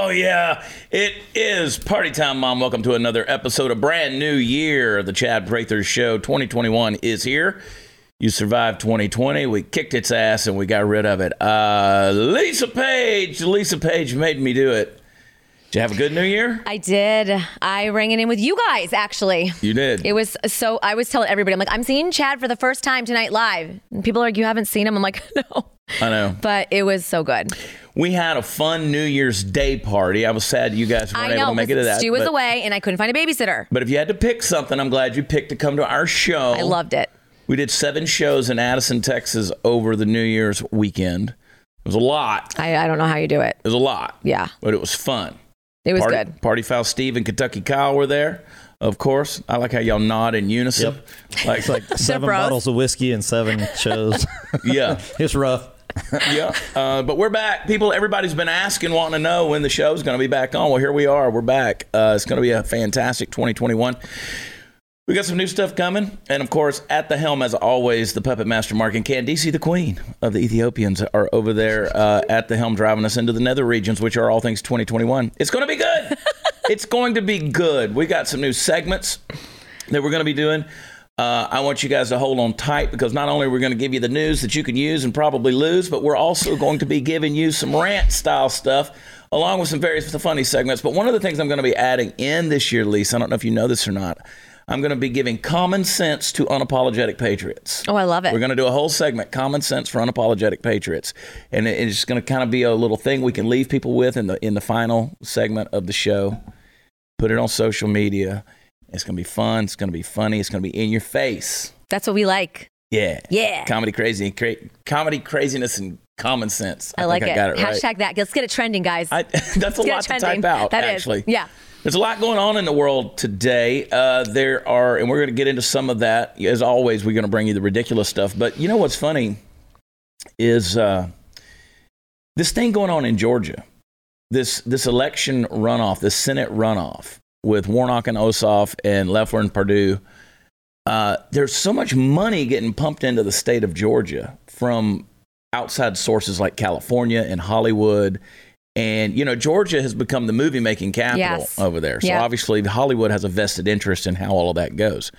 Oh, yeah. It is party time, Mom. Welcome to another episode of brand new year. The Chad Prather Show 2021 is here. You survived 2020. We kicked its ass and we got rid of it. Uh, Lisa Page. Lisa Page made me do it. Did you have a good new year? I did. I rang it in with you guys, actually. You did. It was so, I was telling everybody, I'm like, I'm seeing Chad for the first time tonight live. And people are like, You haven't seen him? I'm like, No. I know. But it was so good. We had a fun New Year's Day party. I was sad you guys weren't I able to make it to that. Stu was but, away and I couldn't find a babysitter. but if you had to pick something, I'm glad you picked to come to our show. I loved it. We did seven shows in Addison, Texas over the New Year's weekend. It was a lot. I, I don't know how you do it. It was a lot. Yeah. But it was fun. It was Party, good. Party Foul Steve and Kentucky Kyle were there, of course. I like how y'all nod in unison. Yep. Like, It's like seven bottles of whiskey and seven shows. yeah, it's rough. yeah. Uh, but we're back. People, everybody's been asking, wanting to know when the show's going to be back on. Well, here we are. We're back. Uh, it's going to be a fantastic 2021. We got some new stuff coming. And of course, at the helm, as always, the puppet master Mark and Candice, the queen of the Ethiopians, are over there uh, at the helm driving us into the nether regions, which are all things 2021. It's going to be good. it's going to be good. We got some new segments that we're going to be doing. Uh, I want you guys to hold on tight because not only are we going to give you the news that you can use and probably lose, but we're also going to be giving you some rant style stuff along with some various funny segments. But one of the things I'm going to be adding in this year, Lisa, I don't know if you know this or not, I'm going to be giving common sense to unapologetic patriots. Oh, I love it. We're going to do a whole segment, common sense for unapologetic patriots, and it- it's going to kind of be a little thing we can leave people with in the in the final segment of the show. Put it on social media. It's going to be fun. It's going to be funny. It's going to be in your face. That's what we like. Yeah, Yeah. Comedy crazy, cra- comedy craziness, and common sense. I, like think it. I got it right. Hashtag that. Let's get it trending, guys. I, that's a Let's lot to type out. That is. actually, Yeah. There's a lot going on in the world today. Uh, there are, and we're going to get into some of that. As always, we're going to bring you the ridiculous stuff. But you know what's funny is uh, this thing going on in Georgia, this this election runoff, this Senate runoff with Warnock and Ossoff and Loeffler and Perdue. Uh, there's so much money getting pumped into the state of Georgia from outside sources like California and Hollywood. And, you know, Georgia has become the movie making capital Yes. over there. So obviously, Hollywood has a vested interest in how all of that goes.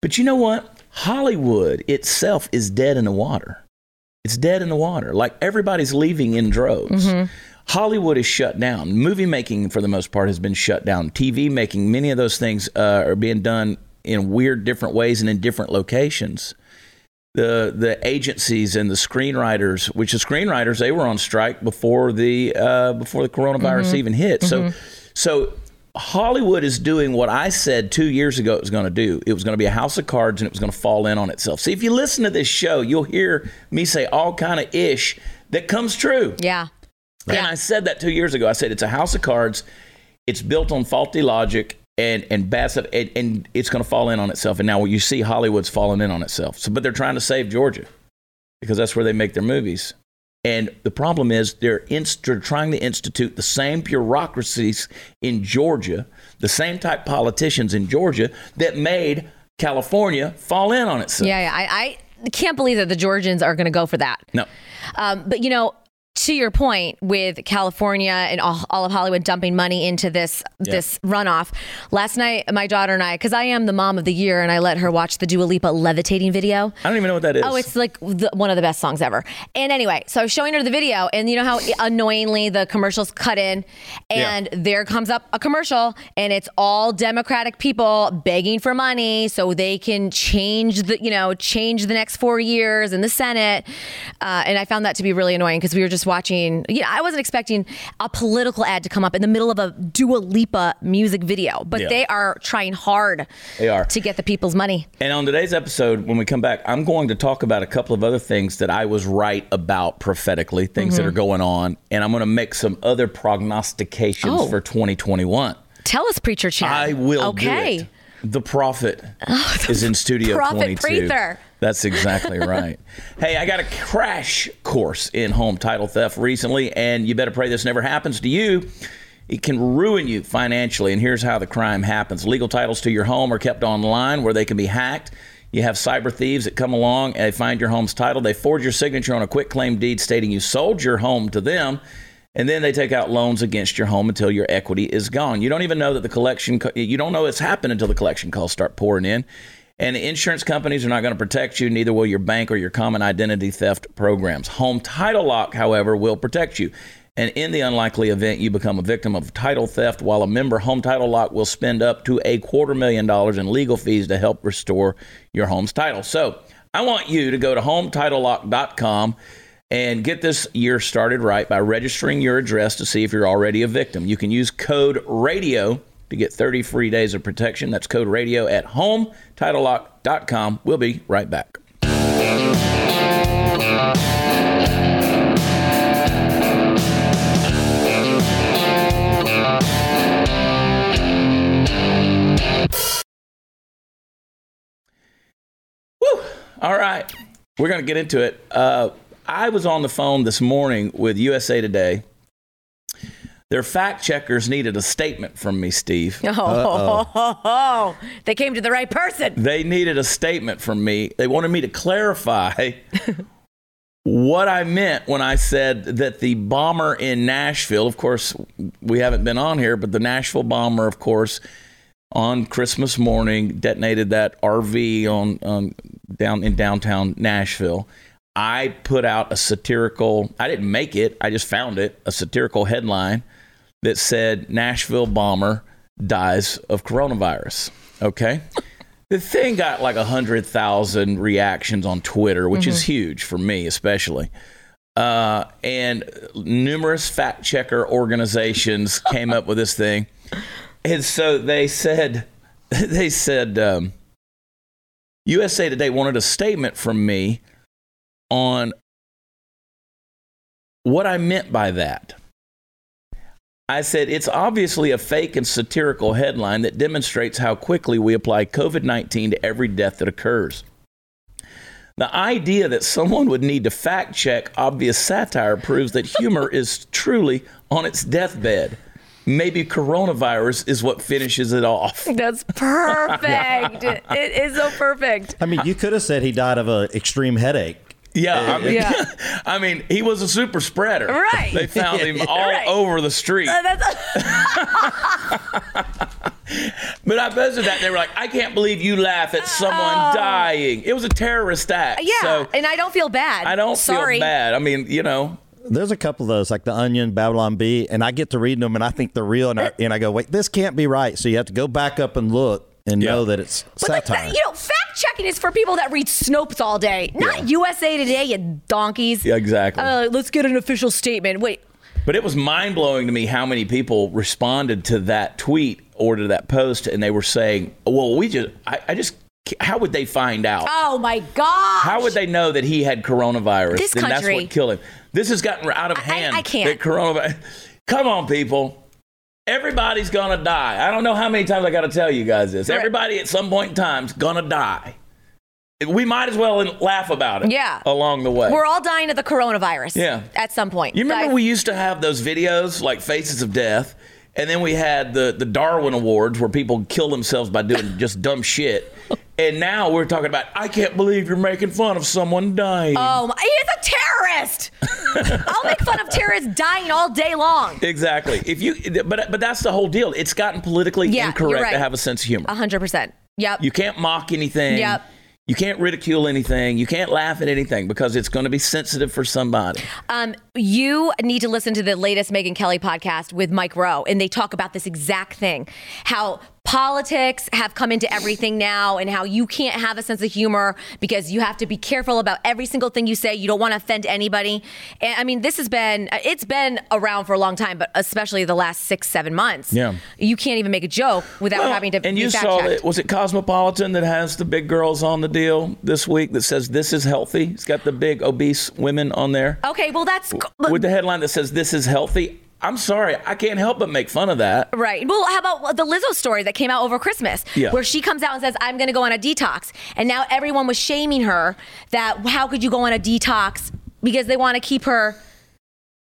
But you know what? Hollywood itself is dead in the water. It's dead in the water. Like everybody's leaving in droves. Hollywood is shut down. Movie making, for the most part, has been shut down. TV making, many of those things uh, are being done in weird, different ways and in different locations. The the agencies and the screenwriters, which the screenwriters, they were on strike before the uh, before the coronavirus even hit. So so Hollywood is doing what I said two years ago it was going to do. It was going to be a house of cards and it was going to fall in on itself. See, if you listen to this show, you'll hear me say all kind of ish that comes true. yeah. And Yeah. I said that two years ago. I said it's a house of cards. It's built on faulty logic and and bad stuff, and, and it's going to fall in on itself. And now you see Hollywood's falling in on itself. So, but they're trying to save Georgia because that's where they make their movies. And the problem is they're, inst- they're trying to institute the same bureaucracies in Georgia, the same type politicians in Georgia that made California fall in on itself. Yeah. Yeah. I, I can't believe that the Georgians are going to go for that. No. Um, but you know, to your point with California and all, all of Hollywood dumping money into this this runoff. Last night, my daughter and I, because I am the mom of the year, and I let her watch the Dua Lipa levitating video. I don't even know what that is. Oh, it's like the, one of the best songs ever. And anyway, so I was showing her the video, and you know how annoyingly the commercials cut in, and there comes up a commercial, and it's all Democratic people begging for money so they can change the, you know, change the next four years in the Senate. Uh, and I found that to be really annoying because we were just watching. You know, I wasn't expecting a political ad to come up in the middle of a Dua Lipa music video, but Yeah. they are trying hard. They are. to get the people's money. And on today's episode, when we come back, I'm going to talk about a couple of other things that I was right about prophetically, things Mm-hmm. that are going on, and I'm going to make some other prognostications Oh. for 2021. Tell us, preacher Chad. I will Okay. The prophet is in Studio Prophet 22. Prather. That's exactly right. hey, I got a crash course in home title theft recently, and you better pray this never happens to you. It can ruin you financially, and here's how the crime happens. Legal titles to your home are kept online where they can be hacked. You have cyber thieves that come along and they find your home's title. They forge your signature on a quick claim deed stating you sold your home to them. And then they take out loans against your home until your equity is gone. You don't even know that the collection, you don't know it's happened until the collection calls start pouring in. And insurance companies are not going to protect you, neither will your bank or your common identity theft programs. Home Title Lock, however, will protect you. And in the unlikely event you become a victim of title theft, while a member, Home Title Lock will spend up to a quarter million dollars in legal fees to help restore your home's title. So I want you to go to HometitleLock.com and get this year started right by registering your address to see if you're already a victim. You can use code RADIO to get 30 free days of protection. That's code RADIO at HometitleLock.com. We'll be right back. Woo! All right, we're going to get into it. Uh, I was on the phone this morning with USA Today. Their fact checkers needed a statement from me, Steve. Oh, they came to the right person. They needed a statement from me. They wanted me to clarify what I meant when I said that the bomber in Nashville, of course, we haven't been on here, but the Nashville bomber, of course, on Christmas morning detonated that RV on, on down in downtown Nashville. I put out a satirical, I didn't make it, I just found it, a satirical headline that said Nashville bomber dies of coronavirus. Okay. the thing got like 100,000 reactions on Twitter, which is huge for me, especially. Uh, and numerous fact checker organizations came up with this thing. And so they said, they said, um, USA Today wanted a statement from me on what I meant by that. I said, it's obviously a fake and satirical headline that demonstrates how quickly we apply COVID 19 to every death that occurs. The idea that someone would need to fact check obvious satire proves that humor is truly on its deathbed. Maybe coronavirus is what finishes it off. That's perfect. it is so perfect. I mean, you could have said he died of an extreme headache. Yeah, I mean, Yeah. I mean, he was a super spreader. Right. They found him all Right. over the street. Uh, that's But I posted that they were like, I can't believe you laugh at someone dying. It was a terrorist act. Oh. yeah, So and I don't feel bad. I don't Sorry. feel bad. I mean, you know, There's a couple of those, like the Onion, Babylon Bee, and I get to reading them, and I think they're real, and I, and I go, wait, this can't be right. So you have to go back up and look and Yeah. know that it's But like, satire. you know, fact checking is for people that read Snopes all day, not USA Today, you donkeys. Yeah, exactly. Uh, let's get an official statement. Wait, but it was mind blowing to me how many people responded to that tweet or to that post, and they were saying, "Well, we just, I, I just, how would they find out? oh my god! How would they know that he had coronavirus? This and that's country- what killed him. This has gotten out of I- hand. I can't. That coronavirus. Come on, people. Everybody's gonna die. I don't know how many times I got to tell you guys this. Right. Everybody at some point in time is gonna die. We might as well laugh about it. Yeah. Along the way. We're all dying of the coronavirus. Yeah. At some point. You remember Guys, we used to have those videos like Faces of Death, and then we had the the Darwin Awards where people kill themselves by doing just dumb shit. And now we're talking about I can't believe you're making fun of someone dying. Oh, my, he's a terrorist. I'll make fun of terrorists dying all day long. Exactly. If you, but but that's the whole deal. It's gotten politically Yeah, incorrect right. to have a sense of humor. A hundred percent. Yep. You can't mock anything. Yep. You can't ridicule anything. You can't laugh at anything because it's going to be sensitive for somebody. Um, you need to listen to the latest Megyn Kelly podcast with Mike Rowe, and they talk about this exact thing how politics have come into everything now, and how you can't have a sense of humor because you have to be careful about every single thing you say. You don't want to offend anybody. And I mean, this has been, it's been around for a long time, but especially the last six, seven months. Yeah. You can't even make a joke without Well, having to and you saw checked. that was it Cosmopolitan that has the big girls on the deal this week that says this is healthy. It's got the big obese women on there Okay, well, that's. with the headline that says this is healthy. I'm sorry, I can't help but make fun of that. Right. Well, how about the Lizzo story that came out over Christmas, Yeah. where she comes out and says, "I'm going to go on a detox," and now everyone was shaming her that how could you go on a detox because they want to keep her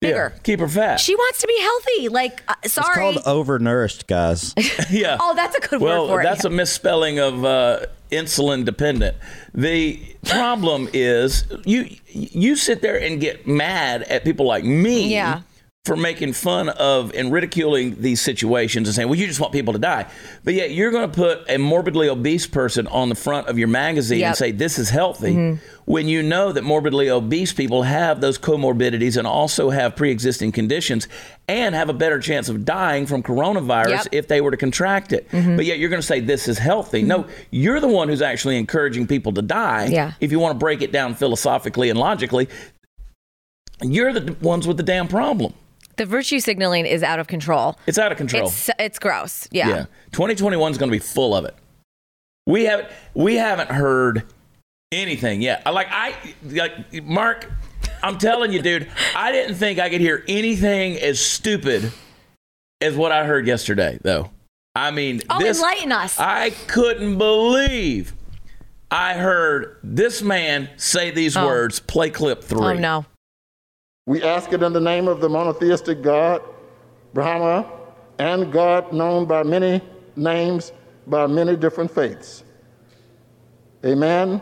bigger. Yeah, keep her fat. She wants to be healthy. Like, uh, it's sorry. called overnourished, guys. yeah. oh, that's a good Well, word for that's it. That's a misspelling of uh, insulin dependent. The problem is you you sit there and get mad at people like me Yeah. For making fun of and ridiculing these situations and saying, well, you just want people to die. But yet you're going to put a morbidly obese person on the front of your magazine Yep. and say, this is healthy, mm-hmm. when you know that morbidly obese people have those comorbidities and also have pre existing conditions and have a better chance of dying from coronavirus Yep. if they were to contract it. Mm-hmm. But yet you're going to say, this is healthy. No, mm-hmm. you're the one who's actually encouraging people to die. Yeah. If you want to break it down philosophically and logically, you're the ones with the damn problem. The virtue signaling is out of control. It's out of control. It's it's gross. Yeah. yeah. 2021 is going to be full of it. We haven't we haven't heard anything yet. I like I like Mark. I'm telling you, dude. I didn't think I could hear anything as stupid as what I heard yesterday, though. I mean, Oh, this, enlighten us. I couldn't believe I heard this man say these Oh. words. Play clip three. Oh no. We ask it in the name of the monotheistic God, Brahma, and God known by many names, by many different faiths. A man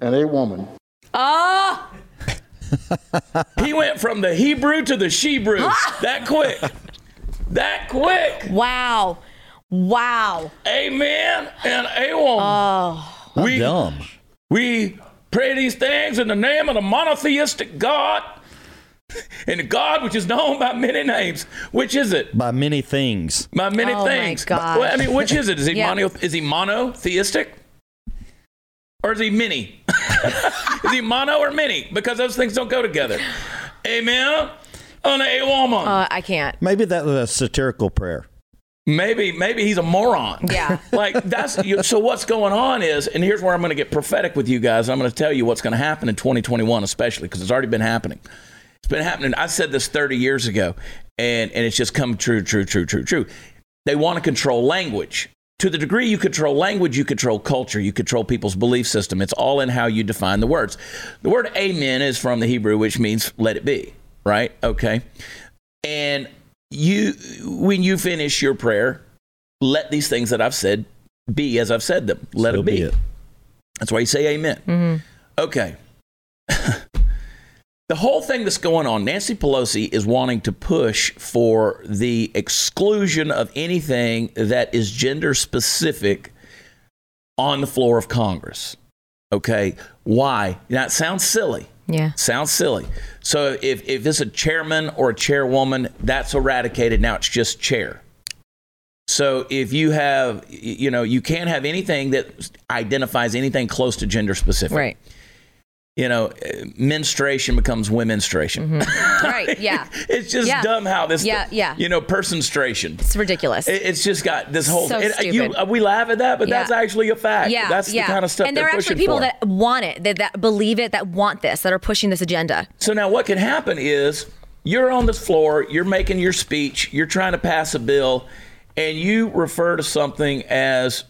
and a woman. Oh, He went from the Hebrew to the Shebrew ah! that quick. That quick. wow. Wow. Amen and a woman. Oh. I'm We- dumb. We pray these things in the name of the monotheistic God and God which is known by many names. Which is it? By many things. By many Oh, my things. gosh. Well, I mean, which is it? Is he Yeah. mono? Is he monotheistic? Or is he many? is he mono or many? Because those things don't go together. Amen. On a woman. Uh, I can't. Maybe that was a satirical prayer. Maybe maybe he's a moron. Yeah. like that's you, so. What's going on is, and here's where I'm going to get prophetic with you guys. I'm going to tell you what's going to happen in 2021, especially because it's already been happening. It's been happening. I said this 30 years ago, and and it's just come true, true, true, true, true. They want to control language. To the degree you control language, you control culture, you control people's belief system. It's all in how you define the words. The word amen is from the Hebrew, which means let it be, right? Okay. And you, when you finish your prayer, let these things that I've said be as I've said them. Let So it be. be it. That's why you say amen. Mm-hmm. Okay. the whole thing that's going on, Nancy Pelosi is wanting to push for the exclusion of anything that is gender specific on the floor of Congress. Okay. Why? That sounds silly. Yeah. Sounds silly. So if, if it's a chairman or a chairwoman, that's eradicated. Now it's just chair. So if you have, you know, you can't have anything that identifies anything close to gender specific. Right. You know, uh, menstruation becomes womenstration. Right. Yeah. it's just Yeah. dumb how this, Yeah, yeah. you know, personstration. It's ridiculous. It- It's just got this whole. So it- you- stupid. uh, we laugh at that, but Yeah. that's actually a fact. yeah. that's yeah. the kind of stuff And there are actually people for. that want it, that, that believe it, that want this, that are pushing this agenda. So now what can happen is you're on this floor, you're making your speech, you're trying to pass a bill, and you refer to something as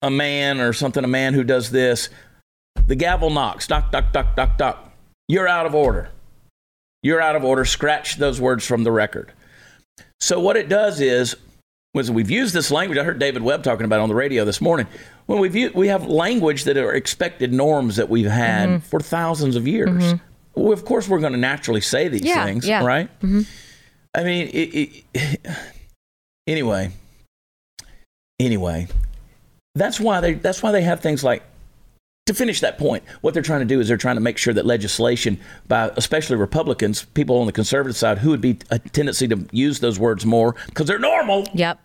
a man or something, a man who does this. The gavel knocks, knock, knock, knock, knock, knock. You're out of order. You're out of order. Scratch those words from the record. So what it does is, was we've used this language. I heard David Webb talking about it on the radio this morning. When we've we have language that are expected norms that we've had Mm-hmm. for thousands of years. Well, of course, we're going to naturally say these Yeah, things, yeah. right? I mean, it, it, anyway, anyway, that's why they that's why they have things like to finish that point, what they're trying to do is they're trying to make sure that legislation by especially Republicans, people on the conservative side who would be a tendency to use those words more because they're normal, Yep.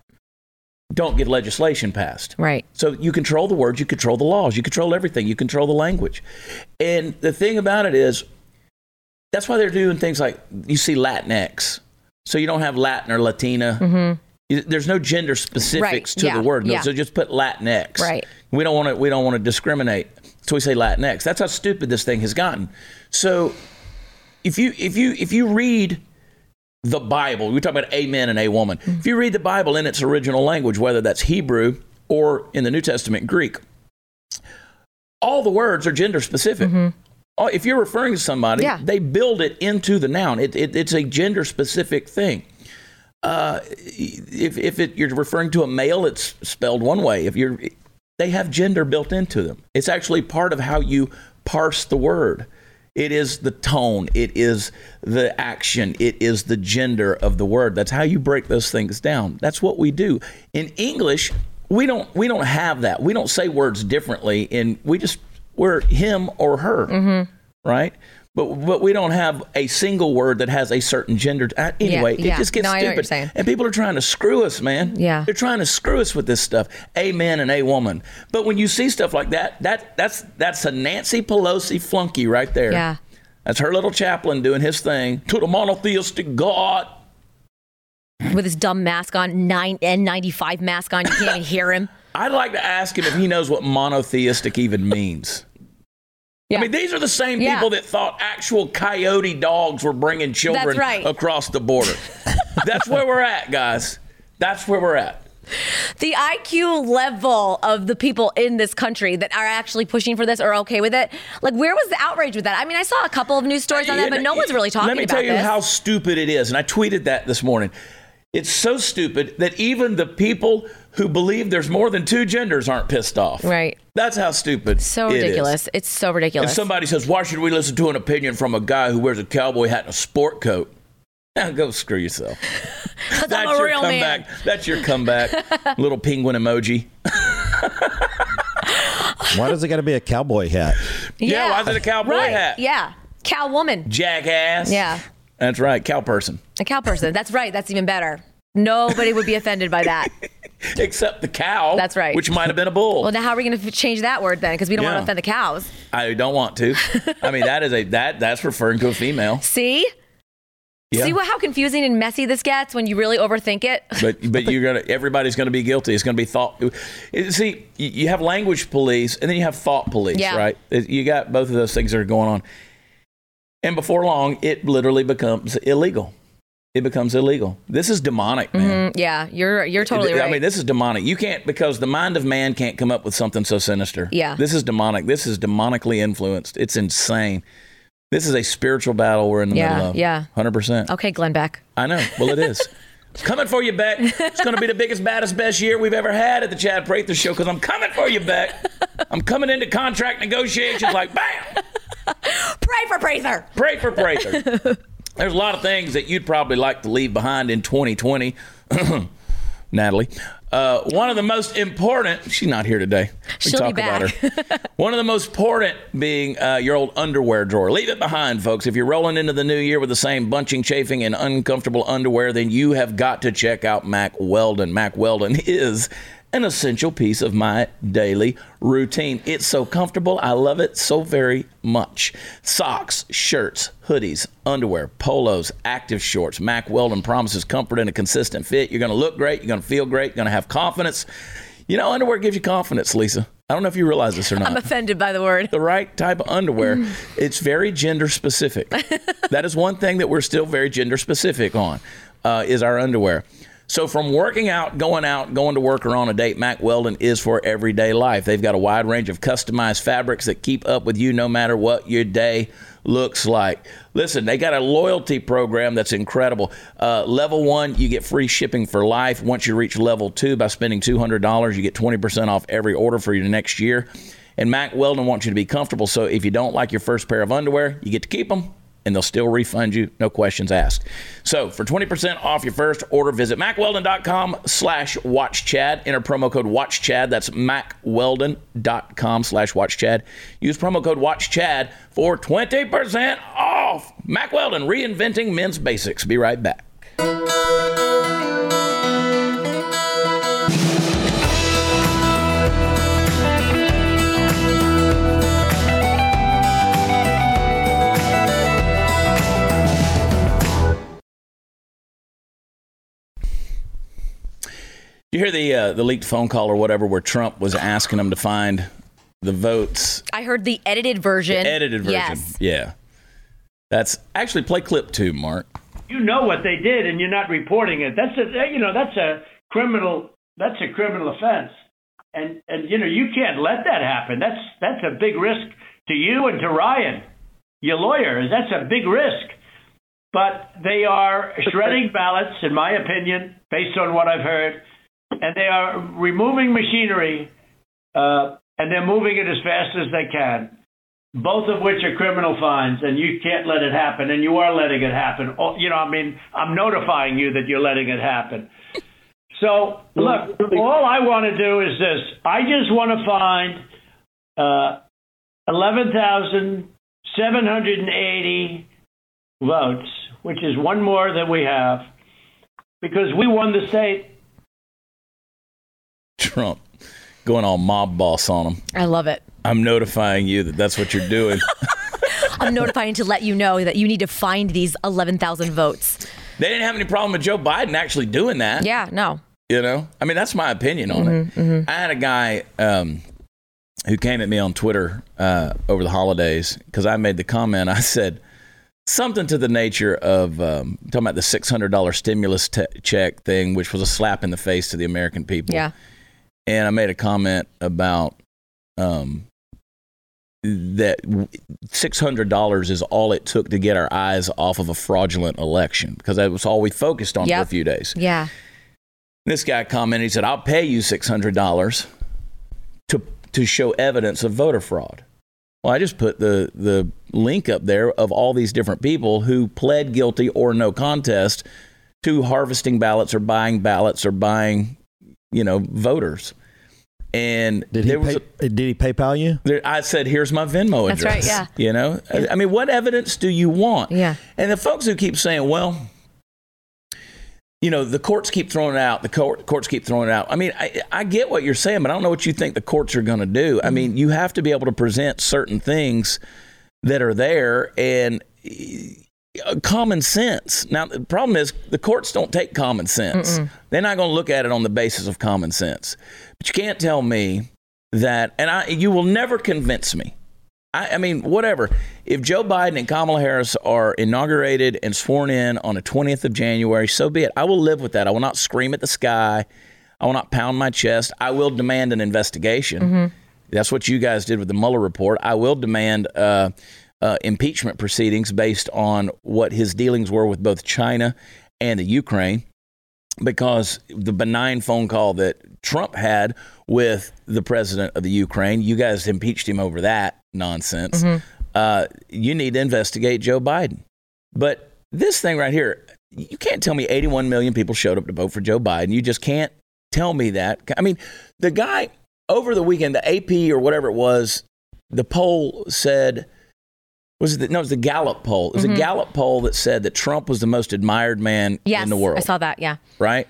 don't get legislation passed. Right. So you control the words, you control the laws, you control everything, you control the language. And the thing about it is, that's why they're doing things like you see Latinx. So you don't have Latin or Latina. You- There's no gender specifics Mm-hmm. Right, to yeah, the word. No, yeah. So just put Latinx. Right. We don't want to. We don't want to discriminate. So we say Latinx. That's how stupid this thing has gotten. So if you if you if you read the Bible, we talk about a man and a woman. Mm-hmm. If you read the Bible in its original language, whether that's Hebrew or in the New Testament Greek, all the words are gender specific. Oh, If you're referring to somebody, Mm-hmm. Yeah. they build it into the noun. It, it, it's a gender specific thing. Uh, if if it, you're referring to a male, it's spelled one way. If you're, they have gender built into them. It's actually part of how you parse the word. It is the tone, it is the action, it is the gender of the word. That's how you break those things down. That's what we do. In English, we don't we don't have that. We don't say words differently and we just we're him or her. Mm-hmm. Right? But, but we don't have a single word that has a certain gender. Anyway, yeah. it just gets No, I know what you're stupid. And people are trying to screw us, man. Yeah. They're trying to screw us with this stuff. A man and a woman. But when you see stuff like that, that that's that's a Nancy Pelosi flunky right there. Yeah. That's her little chaplain doing his thing to the monotheistic God. With his dumb mask on, nine N95 mask on, you can't even hear him. I'd like to ask him if he knows what monotheistic even means. Yeah. I mean, these are the same Yeah. people that thought actual coyote dogs were bringing children right. across the border. That's where we're at, guys. That's where we're at. the IQ level of the people in this country that are actually pushing for this or okay with it. Like, where was the outrage with that? I mean, I saw a couple of news stories on that, but no one's really talking about this. Let me tell you this. how stupid it is, and I tweeted that this morning. It's so stupid that even the people who believe there's more than two genders aren't pissed off. Right. That's how stupid. so it is. ridiculous. It's so And ridiculous. somebody says, "Why should we listen to an opinion from a guy who wears a cowboy hat and a sport coat?" Now go screw yourself. That's I'm a your real comeback. man. That's your comeback. Little penguin emoji. Why does it got to be a cowboy hat? Yeah, why is it a cowboy right. hat? Yeah. Cow woman. Jackass. Yeah. That's right, cow person. A cow person. That's right. That's even better. Nobody would be offended by that. Except the cow. That's right. Which might have been a bull. Well, now how are we going to change that word then? Because we don't want to offend the cows. I don't want to. I mean, that is a that that's referring to a female. See? Yeah. See what how confusing and messy this gets when you really overthink it? But but you're gonna everybody's gonna be guilty. It's gonna be thought. it- See, you- you have language police and then you have thought police, Yeah. right? Eh, you got both of those things that are going on, and before long, it literally becomes illegal. It becomes illegal. This is demonic, man. Mm, yeah, you're you're totally right. I mean, this is demonic. You can't because the mind of man can't come up with something so sinister. Yeah. This is demonic. This is demonically influenced. It's insane. This is a spiritual battle we're in the Yeah, middle of. yeah. Hundred percent. okay, Glenn Beck. I know. Well, it is. coming for you, Beck. It's going to be the biggest, baddest, best year we've ever had at the Chad Prather Show because I'm coming for you, Beck. I'm coming into contract negotiations like bam. Pray for Prather. Pray for Prather. There's a lot of things that you'd probably like to leave behind in 2020. Natalie. Uh, one of the most important, she's not here today. We She'll talk be about her. one of the most important being uh, your old underwear drawer. Leave it behind, folks. If you're rolling into the new year with the same bunching, chafing, and uncomfortable underwear, then you have got to check out Mack Weldon. Mack Weldon is an essential piece of my daily routine. It's so comfortable. I love it so very much. Socks, shirts, hoodies, underwear, polos, active shorts. Mack Weldon promises comfort and a consistent fit. You're going to look great. You're going to feel great. You're going to have confidence. You know, underwear gives you confidence, Lisa. I don't know if you realize this or not I'm offended by the word. the right type of underwear, it's very gender specific. that is one thing that we're still very gender specific on, uh, is our underwear. So from working out, going out, going to work, or on a date, Mack Weldon is for everyday life. They've got a wide range of customized fabrics that keep up with you no matter what your day looks like. Listen, they got a loyalty program that's incredible. Uh, level one, you get free shipping for life. Once you reach level two, by spending $200, you get 20% off every order for your next year. And Mack Weldon wants you to be comfortable. So if you don't like your first pair of underwear, you get to keep them and they'll still refund you, no questions asked. So for 20% off your first order, visit mackweldon.com slash watchchad. Enter promo code watchchad. That's mackweldon.com slash watchchad. Use promo code watchchad for 20% off. Mack Weldon, reinventing men's basics. Be right back. You hear the uh, the leaked phone call or whatever where Trump was asking them to find the votes I heard the edited version. edited version. Yes. Yeah. That's actually play clip two, Mark. you know what they did and you're not reporting it. That's a you know that's a criminal that's a criminal offense, and and you know you can't let that happen. That's that's a big risk to you and to Ryan, your lawyer. That's a big risk. But they are shredding ballots, in my opinion, based on what I've heard, and they are removing machinery, uh, and they're moving it as fast as they can. both of which are criminal fines, and you can't let it happen, and you are letting it happen. Oh, You know, I mean, I'm notifying you that you're letting it happen. So, look, all I want to do is this. I just want to find uh, 11,780 votes, which is one more than we have, because we won the state. Trump going all mob boss on him. I love it. I'm notifying you that that's what you're doing. I'm notifying to let you know that you need to find these 11,000 votes. they didn't have any problem with Joe Biden actually doing that. Yeah, no. You know, I mean, that's my opinion on it. I had a guy um, who came at me on Twitter uh, over the holidays because I made the comment. I said something to the nature of um, talking about the six hundred dollar stimulus te- check thing, which was a slap in the face to the American people. Yeah. And I made a comment about um, that six hundred dollars is all it took to get our eyes off of a fraudulent election because that was all we focused on for a few days. Yeah. This guy commented, he said, I'll pay you $600 to, to show evidence of voter fraud. Well, I just put the, the link up there of all these different people who pled guilty or no contest to harvesting ballots or buying ballots or buying, you know, voters. And Did he there was pay, a- did he PayPal you? there, I said, "Here's my Venmo That's address." right, yeah. You know, I, I mean, what evidence do you want? Yeah. And the folks who keep saying, "Well, you know, the courts keep throwing it out. The court, courts keep throwing it out." I mean, I, I get what you're saying, but I don't know what you think the courts are going to do. I mean, mm-hmm. you have to be able to present certain things that are there and common sense. Now, the problem is the courts don't take common sense. They're not going to look at it on the basis of common sense. But you can't tell me that, and I, you will never convince me. I, I mean, whatever. If Joe Biden and Kamala Harris are inaugurated and sworn in on the 20th of January, so be it. I will live with that. I will not scream at the sky. I will not pound my chest. I will demand an investigation. That's what you guys did with the Mueller report. I will demand uh, uh, impeachment proceedings based on what his dealings were with both China and the Ukraine because the benign phone call that Trump had with the president of the Ukraine, you guys impeached him over that nonsense. Uh, you need to investigate Joe Biden. But this thing right here, you can't tell me 81 million people showed up to vote for Joe Biden. You just can't tell me that. I mean, the guy over the weekend, the AP or whatever it was, the poll said, was it the, no, it was the Gallup poll. It was a Gallup poll that said that Trump was the most admired man Yes. in the world I saw that. Yeah. right?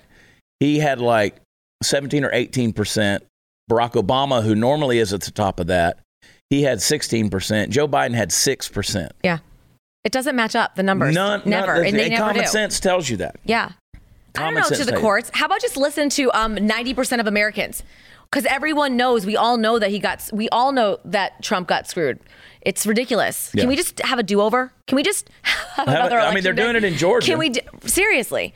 He had like 17 or 18 percent. Barack Obama, who normally is at the top of that, he had 16 percent. Joe Biden had six percent. Yeah. It doesn't match up the numbers. None, never. none- and they never common do. sense tells you that. Yeah. I don't know to the courts. How about just listen to um 90% of Americans? Because everyone knows, we all know that he got, we all know that Trump got screwed. It's ridiculous. Yeah. Can we just have a do over? Can we just have Have it- another I mean, they're election doing it in Georgia. Can we, do, seriously?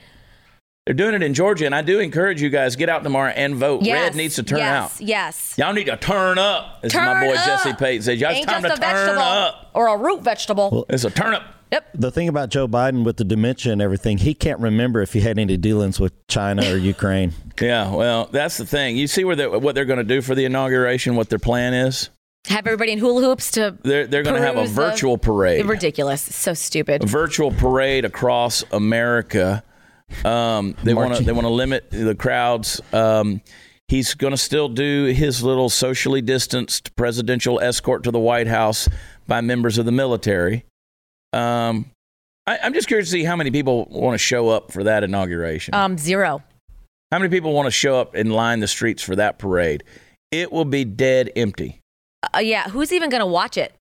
They're doing it in Georgia, and I do encourage you guys get out tomorrow and vote. Yes. Red needs to turn yes, out. Yes. Y'all need to turn up, as Turn my boy up. Jesse Payton says. Y'all, it's time to a turn vegetable up. or a root vegetable. It's a turnip. yep. The thing about Joe Biden with the dementia and everything, he can't remember if he had any dealings with China or Ukraine. Yeah, well, that's the thing. You see where they, what they're going to do for the inauguration, what their plan is? Have everybody in hula hoops to They're, they're going to have a Peruse the- virtual parade. ridiculous. So stupid. a virtual parade across America. Um, they want to they want to limit the crowds. Um, he's going to still do his little socially distanced presidential escort to the White House by members of the military. Um, I, I'm just curious to see how many people want to show up for that inauguration. Um, zero. how many people want to show up and line the streets for that parade? It will be dead empty. Uh, yeah. Who's even going to watch it?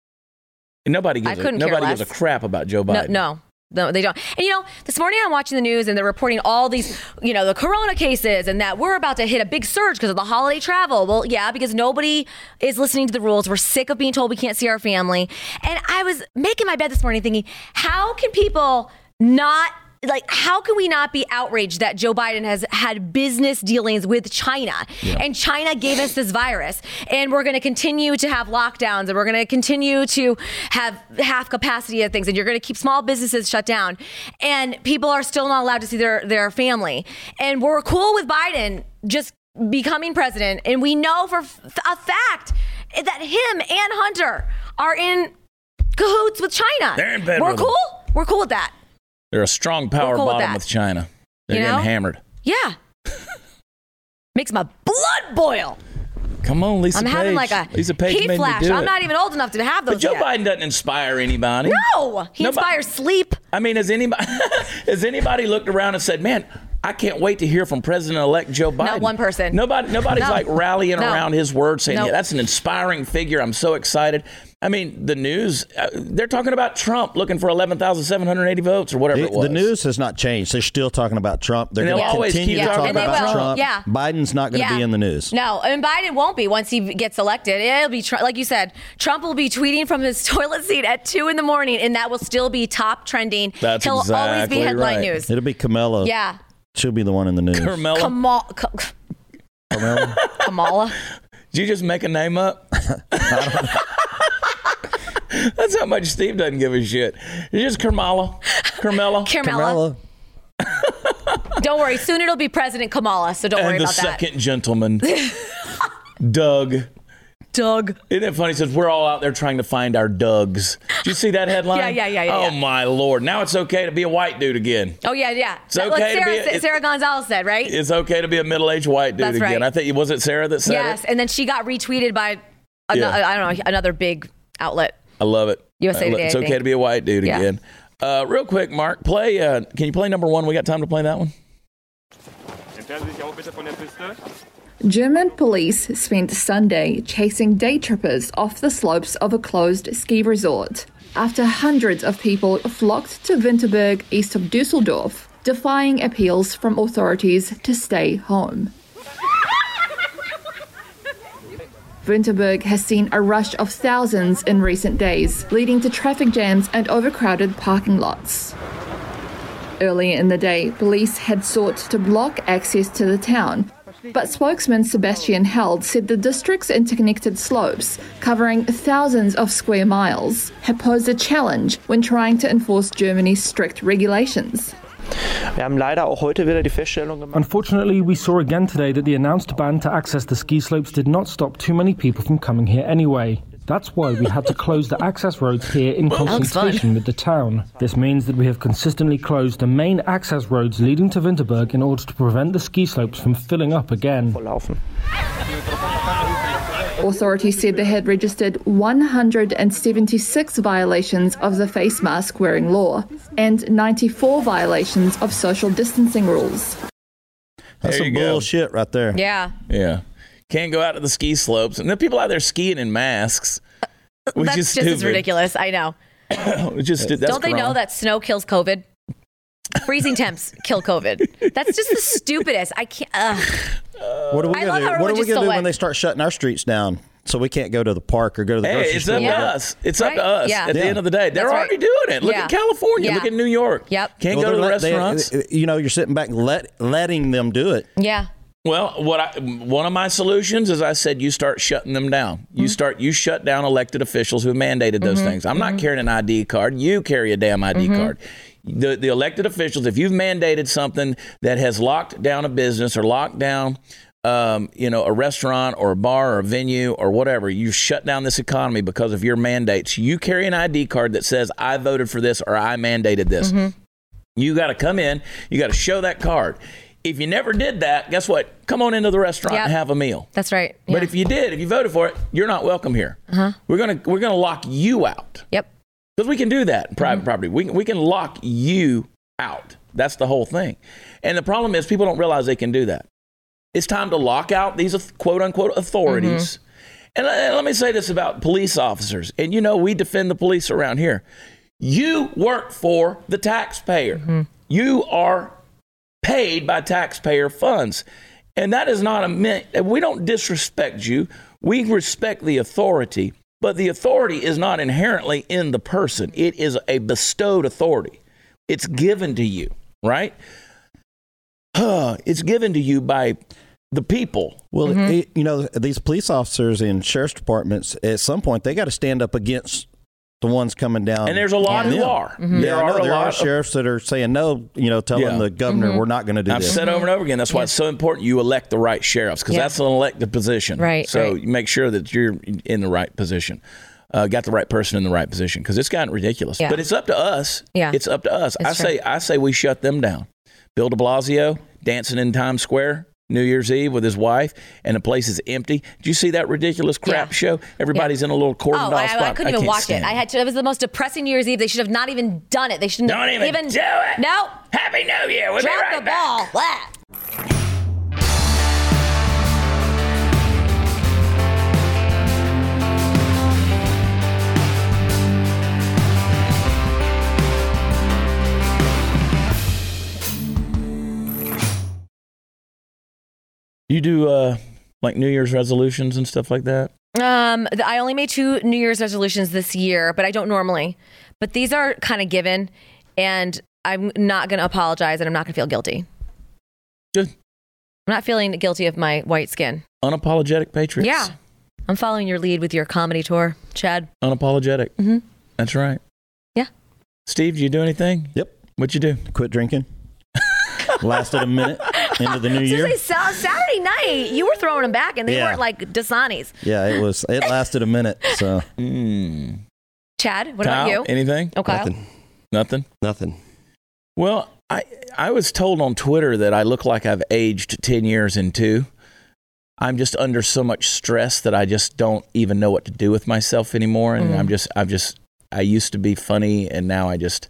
Nobody I gives a, couldn't care nobody gives a crap about Joe No, Biden. no. No, they don't. And you know, this morning I'm watching the news and they're reporting all these, you know, the corona cases and that we're about to hit a big surge because of the holiday travel. Well, yeah, because nobody is listening to the rules. We're sick of being told we can't see our family. And I was making my bed this morning thinking, how can people not like how can we not be outraged that Joe Biden has had business dealings with China and China gave us this virus and we're going to continue to have lockdowns and we're going to continue to have half capacity of things and you're going to keep small businesses shut down and people are still not allowed to see their their family and we're cool with Biden just becoming president and we know for a fact that him and Hunter are in cahoots with China. They're in bed We're with them. cool. We're cool with that. They're a strong power cool bottom that. with China. They're You getting hammered. Yeah. Makes my blood boil. Come on, Lisa I'm Page. having like a Lisa Page heat flash. I'm it. not even old enough to have those but Joe yet. Biden doesn't inspire anybody. No, he Nobody- inspires sleep. I mean, has anybody has anybody looked around and said, "Man, I can't wait to hear from President-elect Joe Biden"? Not one person. Nobody. Nobody's No. like rallying No. around his words, saying, No. "Yeah, that's an inspiring figure." I'm so excited. I mean, the news. Uh, they're talking about Trump looking for 11,780 votes or whatever The, it was. the news has not changed. They're still talking about Trump. They're And going they'll to always continue keep to talking talk about will. Trump. Yeah. Biden's not going to Yeah. be in the news. No, and Biden won't be once he gets elected. It'll be Trump, like you said. Trump will be tweeting from his toilet seat at two in the morning, and that will still be top trending. That's He'll always be headline right. news. It'll be Kamala. Yeah, She'll be the one in the news. Carmella, Kamal, Ka- Kamala? Kamala. did you just make a name up? That's how much Steve doesn't give a shit. It's just Kamala. Carmella. Kamala. Kamala. Don't worry. Soon it'll be President Kamala. So don't worry about that. and the second gentleman, Doug. That. Doug. Isn't it funny? It says we're all out there trying to find our Dougs. Did you see that headline? Yeah, yeah, yeah, yeah, Oh yeah. my lord! Now it's okay to be a white dude again. Oh yeah, yeah. It's That's okay what to Sarah, be- sa- it- Sarah Gonzalez said, right? It's okay to be a middle-aged white dude That's again. right. I think was it Sarah that said yes, it. and then she got retweeted by, ano- Yeah. I don't know, another big outlet. I love it. USA Today, It's okay to be a white dude Yeah. again. Uh, real quick, Mark, play. Uh, can you play number one? We got time to play that one. German police spent Sunday chasing day trippers off the slopes of a closed ski resort after hundreds of people flocked to Winterberg east of Dusseldorf, defying appeals from authorities to stay home. Winterberg has seen a rush of thousands in recent days, leading to traffic jams and overcrowded parking lots. Earlier in the day, police had sought to block access to the town, but spokesman Sebastian Held said the district's interconnected slopes, covering thousands of square miles, had posed a challenge when trying to enforce Germany's strict regulations. Wir haben leider auch heute wieder die Feststellung gemacht. Unfortunately, we saw again today that the announced ban to access the ski slopes did not stop too many people from coming here anyway. That's why we had to close the access roads here in consultation with the town. This means that we have consistently closed the main access roads leading to Winterberg in order to prevent the ski slopes from filling up again. Authorities said they had registered 176 violations of the face mask wearing law and 94 violations of social distancing rules. That's some go. bullshit right there. Yeah. Yeah, can't go out to the ski slopes, and the people out there skiing in masks. Which That's is just as ridiculous. I know. Just that's Don't they know that snow kills COVID? Freezing temps kill COVID. That's just the stupidest. I can't. Ugh. Uh, what are we gonna how do? What are we gonna do when they start shutting our streets down so we can't go to the park or go to the Hey, grocery it's store? up to Yeah. us. It's up to us. Yeah. At the end of the day, they're That's right. already doing it. Look Yeah. at California. Yeah. Look at New York. Yep. Can't Well, go to the they're let- they- restaurants. you know, you're sitting back let, letting them do it. Yeah. Well, what I one of my solutions is I said you start shutting them down. Mm-hmm. You start you shut down elected officials who mandated those things. I'm Mm-hmm. not carrying an ID card. You carry a damn ID card. The the elected officials, if you've mandated something that has locked down a business or locked down um, you know, a restaurant or a bar or a venue or whatever, you shut down this economy because of your mandates. You carry an ID card that says I voted for this or I mandated this. Mm-hmm. You got to come in. You got to show that card. If you never did that, guess what? Come on into the restaurant Yep. and have a meal. That's right. But if you did, if you voted for it, you're not welcome here. Uh-huh. We're gonna we're gonna lock you out Yep. because we can do that in private Mm-hmm. property. We can, we can lock you out. That's the whole thing. And the problem is people don't realize they can do that. It's time to lock out these quote unquote authorities. Mm-hmm. And let, let me say this about police officers. And you know, we defend the police around here. You work for the taxpayer. Mm-hmm. You are paid by taxpayer funds. And that is not a meant, we don't disrespect you. We respect the authority, but the authority is not inherently in the person. It is a bestowed authority. It's given to you, right? It's given to you by the people. Well, Mm-hmm. it- you know, these police officers in sheriff's departments, at some point, they got to stand up against the ones coming down. And there's a lot on who them. are. Mm-hmm. There Yeah, I know are a there lot are of sheriffs that are saying no. You know, telling Yeah. the governor Mm-hmm. we're not going to do that. I've this. said over and over again. That's why it's so important you elect the right sheriffs because Yeah. that's an elected position. Right, So right. you make sure that you're in the right position. uh, got the right person in the right position because it's gotten ridiculous. Yeah. But it's up to us. Yeah. it's up to us. I It's say. I say we shut them down. Bill De Blasio dancing in Times Square. New Year's Eve with his wife, and the place is empty. Did you see that ridiculous crap Yeah. show? Everybody's in a little cordoned Oh, off I, spot. I couldn't even can't watch stand it. I had to. It was the most depressing New Year's Eve. They should have not even done it. They shouldn't Don't have even do it. No. Happy New Year. We'll Drop right the back. ball. Blah. You do uh, like New Year's resolutions and stuff like that. Um, I only made two New Year's resolutions this year, but I don't normally. But these are kind of given, and I'm not going to apologize, and I'm not going to feel guilty. Good. I'm not feeling guilty of my white skin. Unapologetic patriots. Yeah, I'm following your lead with your comedy tour, Chad. Unapologetic. Mhm. That's right. Yeah. Steve, did you do anything? Yep. What'd you do? Quit drinking. Lasted a minute into the new So year. say Sal- night, you were throwing them back, and they Yeah. weren't like Dasani's. Yeah, it was. It lasted a minute. So Chad, what Kyle, about you? Anything? Oh, Kyle? Nothing. Nothing. Nothing. Well, I I was told on Twitter that I look like I've aged ten years in two. I'm just under so much stress that I just don't even know what to do with myself anymore, and Mm. I'm just I'm just I used to be funny, and now I just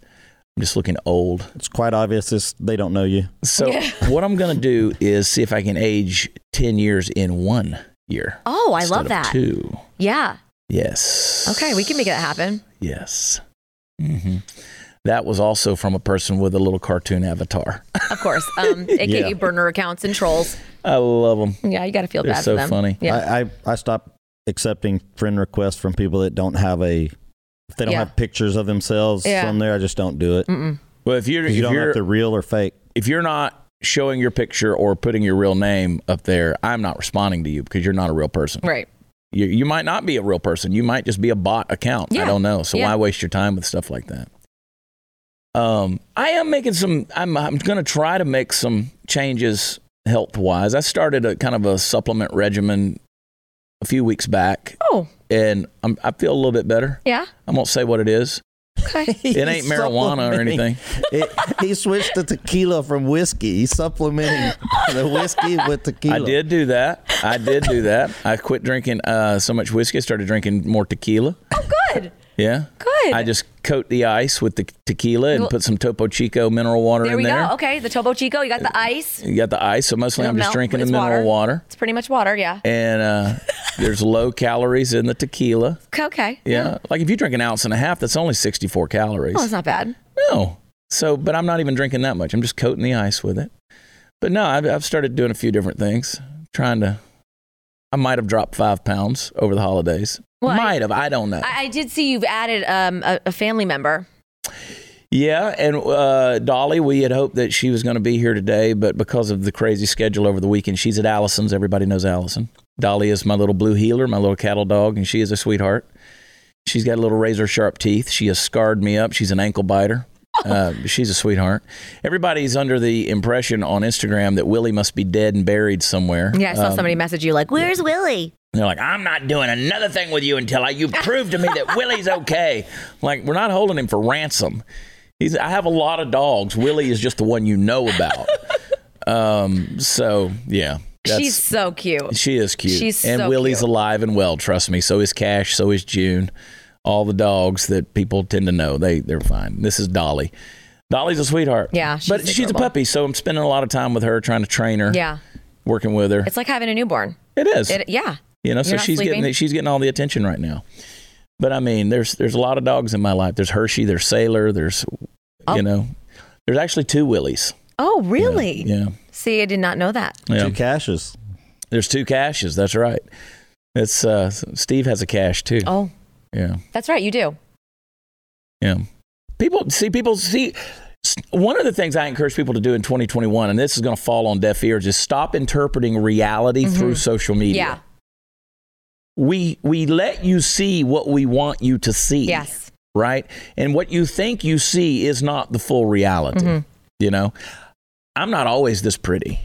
I'm just looking old. it's quite obvious this they don't know you. So Yeah. what I'm gonna do is see if I can age ten years in one year. Oh, I love of that. Two. Yeah. Yes. Okay, we can make that happen. Yes. hmm That was also from a person with a little cartoon avatar. Of course. Um, AKA Yeah. burner accounts and trolls. I love them. Yeah, you got to feel They're bad so for them. funny. Yeah. I, I I stopped accepting friend requests from people that don't have a. If they don't Yeah. have pictures of themselves Yeah. on there, I just don't do it. Mm-mm. Well, if you're 'Cause if You don't you're have to real or fake. if you're not showing your picture or putting your real name up there, I'm not responding to you because you're not a real person. Right. You, you might not be a real person. You might just be a bot account. I Yeah. don't know. So Yeah. why waste your time with stuff like that? Um, I am making some. I'm I'm going to try to make some changes health wise. I started a kind of a supplement regimen a few weeks back, Oh, and I'm, I feel a little bit better. yeah. I won't say what it is. Okay. It ain't marijuana or anything. It, he switched to tequila from whiskey. He's supplementing the whiskey with tequila. I did do that. I did do that. I quit drinking uh, so much whiskey. I started drinking more tequila. Oh, good. Yeah. Good. I just coat the ice with the tequila and put some Topo Chico mineral water There in we there. We go. Okay, the Topo Chico. You got the ice. You got the ice, so mostly It'll I'm just drinking the mineral water. It's pretty much water. Yeah. And uh, there's low calories in the tequila. Okay. Yeah. Like if you drink an ounce and a half, that's only 64 calories. Oh, it's not bad. No. So, but I'm not even drinking that much. I'm just coating the ice with it. But no, I've, I've started doing a few different things, trying to. I might have dropped five pounds over the holidays. Well, I- might have. I don't know. I, I did see you've added um, a, a family member. yeah, and uh, Dolly, we had hoped that she was going to be here today, but because of the crazy schedule over the weekend, she's at Allison's. Everybody knows Allison. Dolly is my little blue heeler, my little cattle dog, and she is a sweetheart. She's got a little razor sharp teeth. She has scarred me up. She's an ankle biter. Uh, she's a sweetheart. Everybody's under the impression on Instagram that Willie must be dead and buried somewhere. Yeah, I saw Um, somebody message you like, "Where's Willie?" They're like, I'm not doing another thing with you until I, you prove to me that Willie's okay. Like, we're not holding him for ransom. He's, I have a lot of dogs. Willie is just the one you know about. Um, so, yeah. that's- She's so cute. she is cute. she's and so Willie's cute. alive and well, trust me. So is Cash, so is June. All the dogs that people tend to know, they, they're fine. This is Dolly. Dolly's a sweetheart. Yeah, she's but she's a puppy, so I'm spending a lot of time with her, trying to train her, Yeah, working with her. it's like having a newborn. it is. It, yeah. You know, so You're not she's sleeping? getting she's getting all the attention right now. But I mean, there's there's a lot of dogs in my life. There's Hershey, there's Sailor, there's Oh. you know, there's actually two Willies. Oh, really? Yeah, See, I did not know that. yeah. Two Cashes. There's two Cashes. That's right. It's uh, Steve has a Cash too. Oh, Yeah, that's right. You do. yeah. People see people see. One of the things I encourage people to do in 2021, and this is going to fall on deaf ears, is stop interpreting reality through social media. Mm-hmm. Yeah. We we let you see what we want you to see. Yes. right? And what you think you see is not the full reality. Mhm. You know, I'm not always this pretty.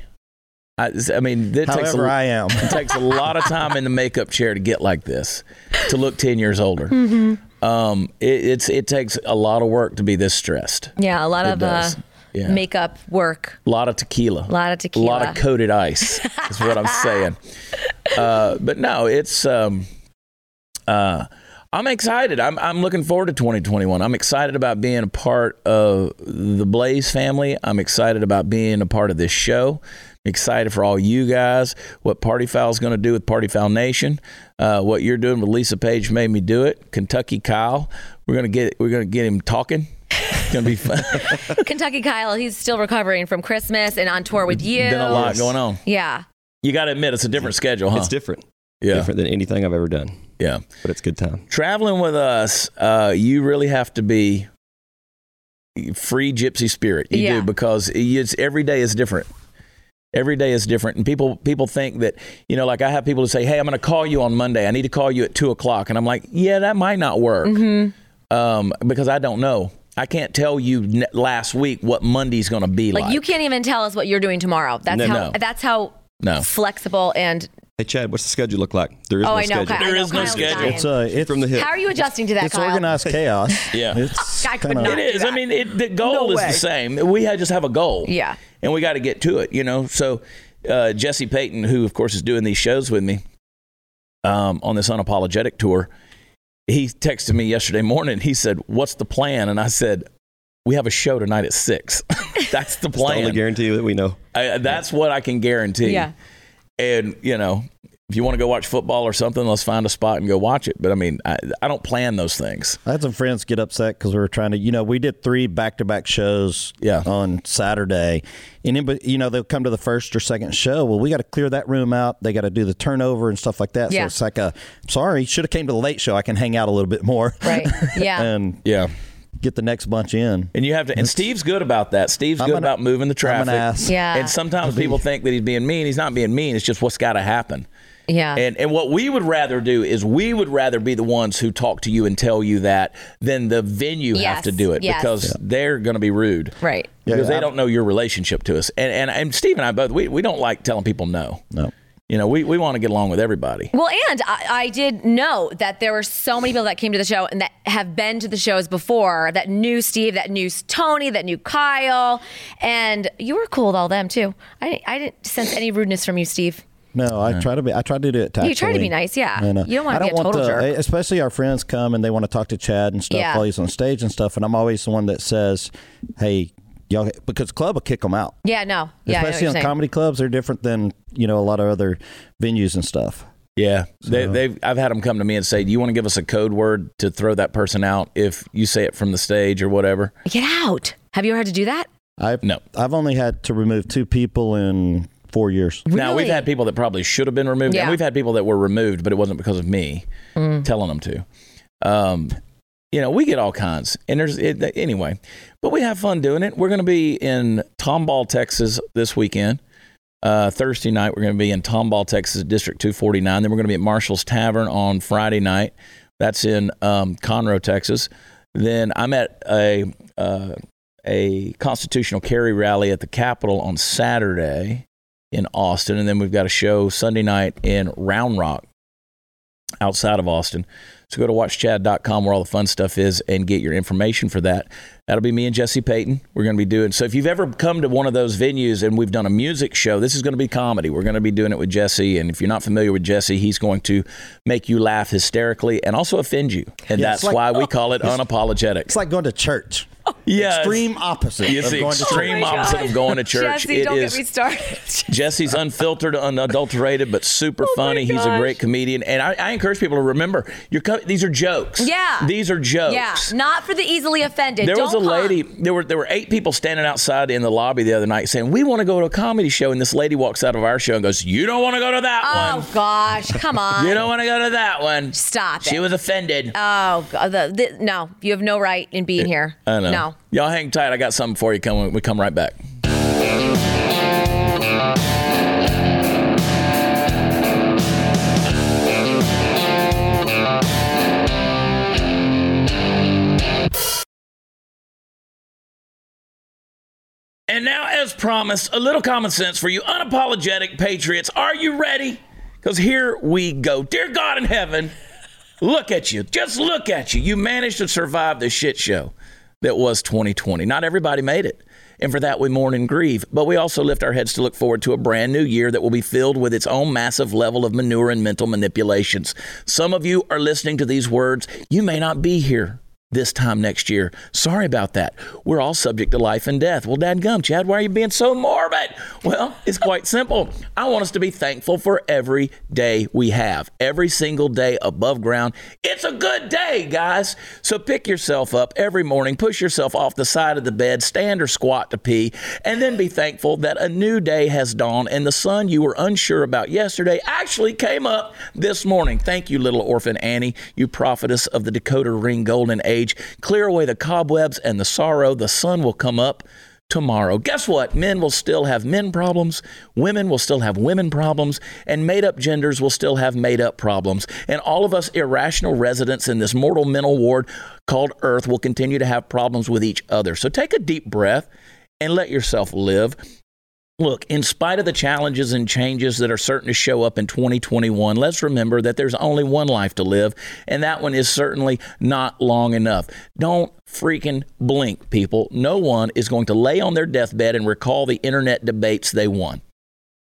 I, I mean, it takes However, a, I am. it takes a lot of time in the makeup chair to get like this, to look ten years older. Mm-hmm. Um, it, it's it takes a lot of work to be this stressed. Yeah, a lot It of uh, Yeah. makeup work. A lot of tequila. A lot of tequila. A lot of coated ice is what I'm saying. Uh, but no, it's. Um, uh, I'm excited. I'm I'm looking forward to 2021. I'm excited about being a part of the Blaze family. I'm excited about being a part of this show. Excited for all you guys. What Party Foul is going to do with Party Foul Nation. Uh, what you're doing with Lisa Page made me do it. Kentucky Kyle. We're gonna get we're gonna get him talking. It's gonna be fun. Kentucky Kyle, he's still recovering from Christmas and on tour with you. Been a lot going on. Yeah. You got to admit it's a different schedule, huh? It's different. Yeah. Different than anything I've ever done. Yeah. But it's good time. traveling with us, uh, you really have to be free gypsy spirit. You Yeah. do because it's every day is different. Every day is different, and people people think that you know, like I have people who say, "Hey, I'm going to call you on Monday. I need to call you at two o'clock," and I'm like, "Yeah, that might not work Mm-hmm. um, because I don't know. I can't tell you ne- last week what Monday's going to be like. Like you can't even tell us what you're doing tomorrow. That's No, how no. that's how No. flexible and Hey, Chad, what's the schedule look like? There is Oh, no I know, schedule. Kyle. I There know is no Kyle's schedule. It's uh, it's From the hip. How are you adjusting to that, it's Kyle? organized chaos. Yeah. It's I could not. It is. do I mean, it, the goal No is way. the same. We just have a goal. Yeah. And we got to get to it, you know? So, uh, Jesse Payton, who, of course, is doing these shows with me um, on this unapologetic tour, he texted me yesterday morning. He said, What's the plan? And I said, We have a show tonight at six. that's the It's the only plan. guarantee that we know. I, that's what I can guarantee. Yeah. And, you know, if you want to go watch football or something, let's find a spot and go watch it. But I mean, I, I don't plan those things. I had some friends get upset because we were trying to, you know, we did three back to back shows Yeah. on Saturday. And, then, but, you know, they'll come to the first or second show. Well, we got to clear that room out. They got to do the turnover and stuff like that. Yeah. So it's like a, sorry, should have came to the late show. I can hang out a little bit more. Right. Yeah. and Yeah. get the next bunch in. And you have to, and Steve's good about that. Steve's I'm good an- about moving the I'm traffic. an ass. Yeah. And sometimes people think that he's being mean. He's not being mean. It's just what's got to happen. Yeah. And and what we would rather do is we would rather be the ones who talk to you and tell you that than the venue have to do it Yes. because they're going to be rude. right. Yeah, because they I- don't know your relationship to us. And and, and Steve and I both we, we don't like telling people no. No. You know, we, we want to get along with everybody. Well, and I, I did know that there were so many people that came to the show and that have been to the shows before that knew Steve, that knew Tony, that knew Kyle, and you were cool with all them too. I, I didn't sense any rudeness from you, Steve. No, I try to be. I try to do it tactfully. You try to be nice, yeah. And, uh, You don't wanna I be a want total the- jerk. Especially our friends come and they want to talk to Chad and stuff Yeah. while he's on stage and stuff. And I'm always the one that says, "Hey, y'all," because club will kick them out. Yeah, no, yeah, I know what Especially you're on saying. comedy clubs, they're different than you know a lot of other venues and stuff. Yeah, they, they've. I've had them come to me and say, "Do you want to give us a code word to throw that person out if you say it from the stage or whatever?" Get out. Have you ever had to do that? I've No. I've only had to remove two people in four years. Now we've had people that probably should have been removed, Yeah. and we've had people that were removed, but it wasn't because of me telling them to. Um, you know, we get all kinds, and there's it, anyway. But we have fun doing it. We're going to be in Tomball, Texas this weekend. Uh, Thursday night, we're going to be in Tomball, Texas, District 249. Then we're going to be at Marshall's Tavern on Friday night. That's in um, Conroe, Texas. Then I'm at a uh, a constitutional carry rally at the Capitol on Saturday in Austin, and then we've got a show Sunday night in Round Rock outside of Austin. So go to watchchad.com where all the fun stuff is and get your information for that. That'll be me and Jesse Payton. We're going to be doing so. If you've ever come to one of those venues and we've done a music show, this is going to be comedy. We're going to be doing it with Jesse. And if you're not familiar with Jesse, he's going to make you laugh hysterically and also offend you. And Yeah, that's like- why we oh, call it unapologetic. It's like going to church. Yeah, Extreme opposite. It's of the going to extreme oh church. opposite of going to church. Jesse, It don't is- get me started. Jesse's unfiltered, unadulterated, but super Oh funny. He's a great comedian, and I, I encourage people to remember: you're co- these are jokes. Yeah. these are jokes. yeah, not for the easily offended. There was a Don't come. lady. There were there were eight people standing outside in the lobby the other night saying, "We want to go to a comedy show," and this lady walks out of our show and goes, "You don't want to go to that Oh one. gosh, come on. You don't want to go to that one." Stop She it. was offended. Oh, the, the, no, you have no right in being here. I know. No. Y'all hang tight. I got something for you. Come we come right back. And now, as promised, a little common sense for you unapologetic patriots. Are you ready? Because here we go. Dear God in heaven, look at you. Just look at you. You managed to survive the shit show that was 2020. Not everybody made it. And for that, we mourn and grieve. But we also lift our heads to look forward to a brand new year that will be filled with its own massive level of manure and mental manipulations. Some of you are listening to these words. You may not be here this time next year. Sorry about that. We're all subject to life and death. Well, Dad Gum, Chad, why are you being so morbid? Well, it's quite simple. I want us to be thankful for every day we have, every single day above ground. It's a good day, guys. So pick yourself up every morning, push yourself off the side of the bed, stand or squat to pee, and then be thankful that a new day has dawned and the sun you were unsure about yesterday actually came up this morning. Thank you, little orphan Annie, you prophetess of the Dakota Ring Golden Age. Clear away the cobwebs and the sorrow. The sun will come up tomorrow. Guess what? Men will still have men problems, women will still have women problems, and made up genders will still have made up problems. And all of us irrational residents in this mortal mental ward called Earth will continue to have problems with each other. So take a deep breath and let yourself live. Look, in spite of the challenges and changes that are certain to show up in 2021, let's remember that there's only one life to live, and that one is certainly not long enough. Don't freaking blink, people. No one is going to lay on their deathbed and recall the internet debates they won.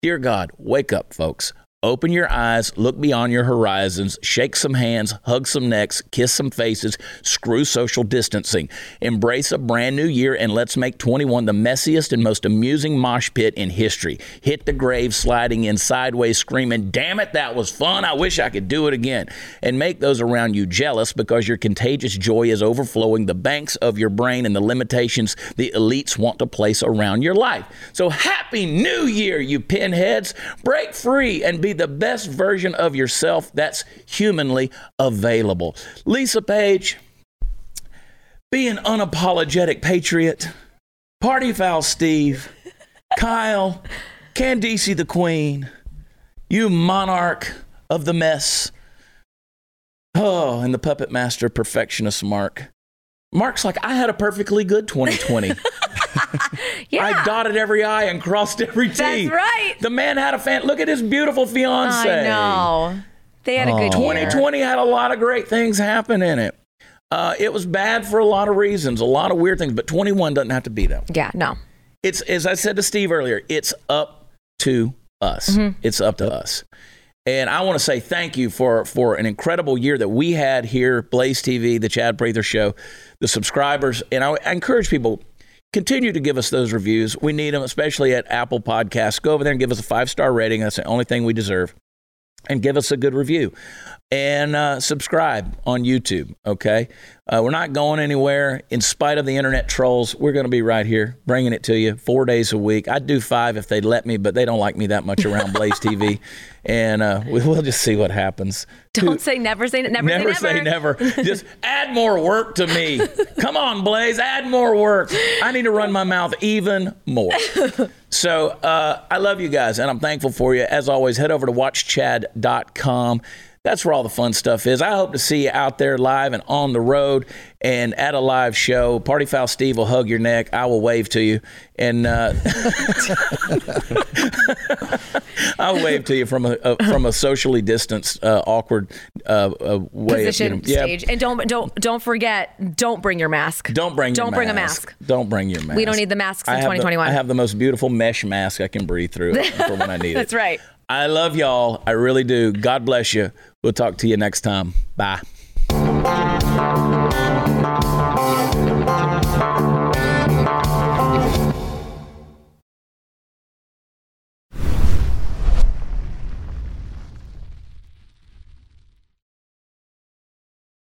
Dear God, wake up, folks. Open your eyes, look beyond your horizons, shake some hands, hug some necks, kiss some faces, screw social distancing. Embrace a brand new year and let's make 21 the messiest and most amusing mosh pit in history. Hit the grave sliding in sideways, screaming, Damn it, that was fun. I wish I could do it again. And make those around you jealous because your contagious joy is overflowing the banks of your brain and the limitations the elites want to place around your life. So, Happy New Year, you pinheads. Break free and be the best version of yourself that's humanly available. Lisa Page, be an unapologetic patriot. Party foul Steve, Kyle, Candice the Queen, you monarch of the mess. Oh, and the puppet master perfectionist Mark. Mark's like, I had a perfectly good 2020. Yeah. I dotted every I and crossed every T. That's right. The man had a fan. Look at his beautiful fiance. I know. They had a good year. 2020 had a lot of great things happen in it. Uh, it was bad for a lot of reasons, a lot of weird things, but 21 doesn't have to be that. Yeah, no. It's as I said to Steve earlier, it's up to us. Mm-hmm. It's up to us. And I want to say thank you for for an incredible year that we had here, Blaze TV, the Chad Prather Show, the subscribers, and I, I encourage people continue to give us those reviews. We need them, especially at Apple Podcasts. Go over there and give us a five star rating. That's the only thing we deserve. And give us a good review. And uh, subscribe on YouTube, okay? Uh, we're not going anywhere. In spite of the internet trolls, we're going to be right here bringing it to you four days a week. I'd do five if they'd let me, but they don't like me that much around Blaze TV. And uh, we, we'll just see what happens. Don't say never say never, Never say say never. Just add more work to me. Come on, Blaze, add more work. I need to run my mouth even more. So uh, I love you guys, and I'm thankful for you. As always, head over to watchchad.com. That's where all the fun stuff is. I hope to see you out there live and on the road and at a live show. Party Foul Steve will hug your neck. I will wave to you. And uh, I'll wave to you from a, a from a socially distanced, uh, awkward uh, uh, way. Position of, you know, stage. And don't don't don't forget, don't bring your mask. Don't bring your Don't bring a mask. Don't bring your mask. We don't need the masks in I have the- 2021. I have the most beautiful mesh mask I can breathe through for when I need it. That's right. I love y'all. I really do. God bless you. We'll talk to you next time. Bye.